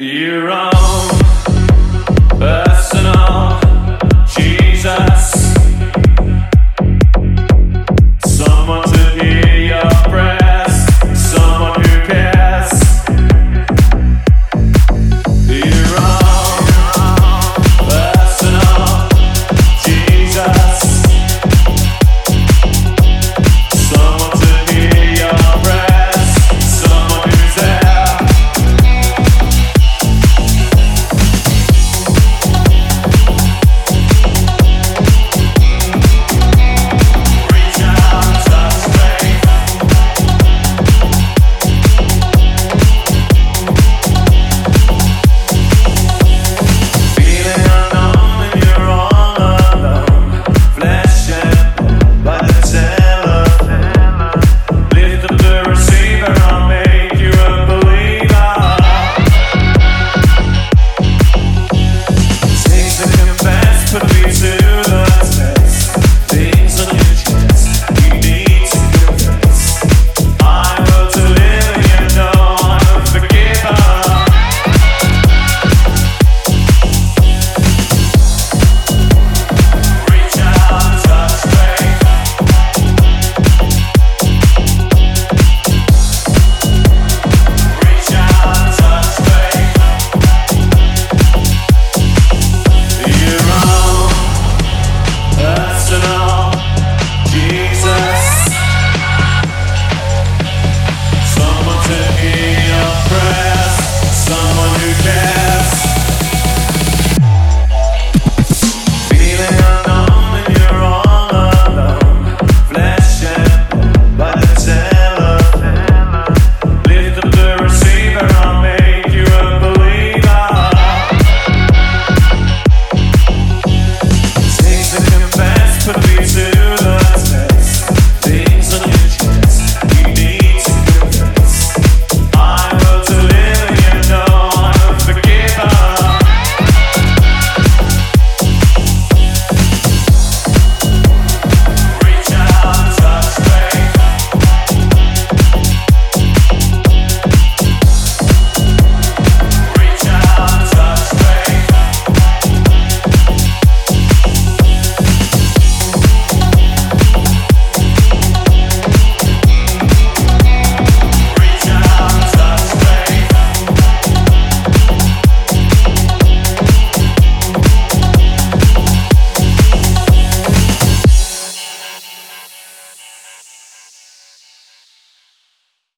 Here I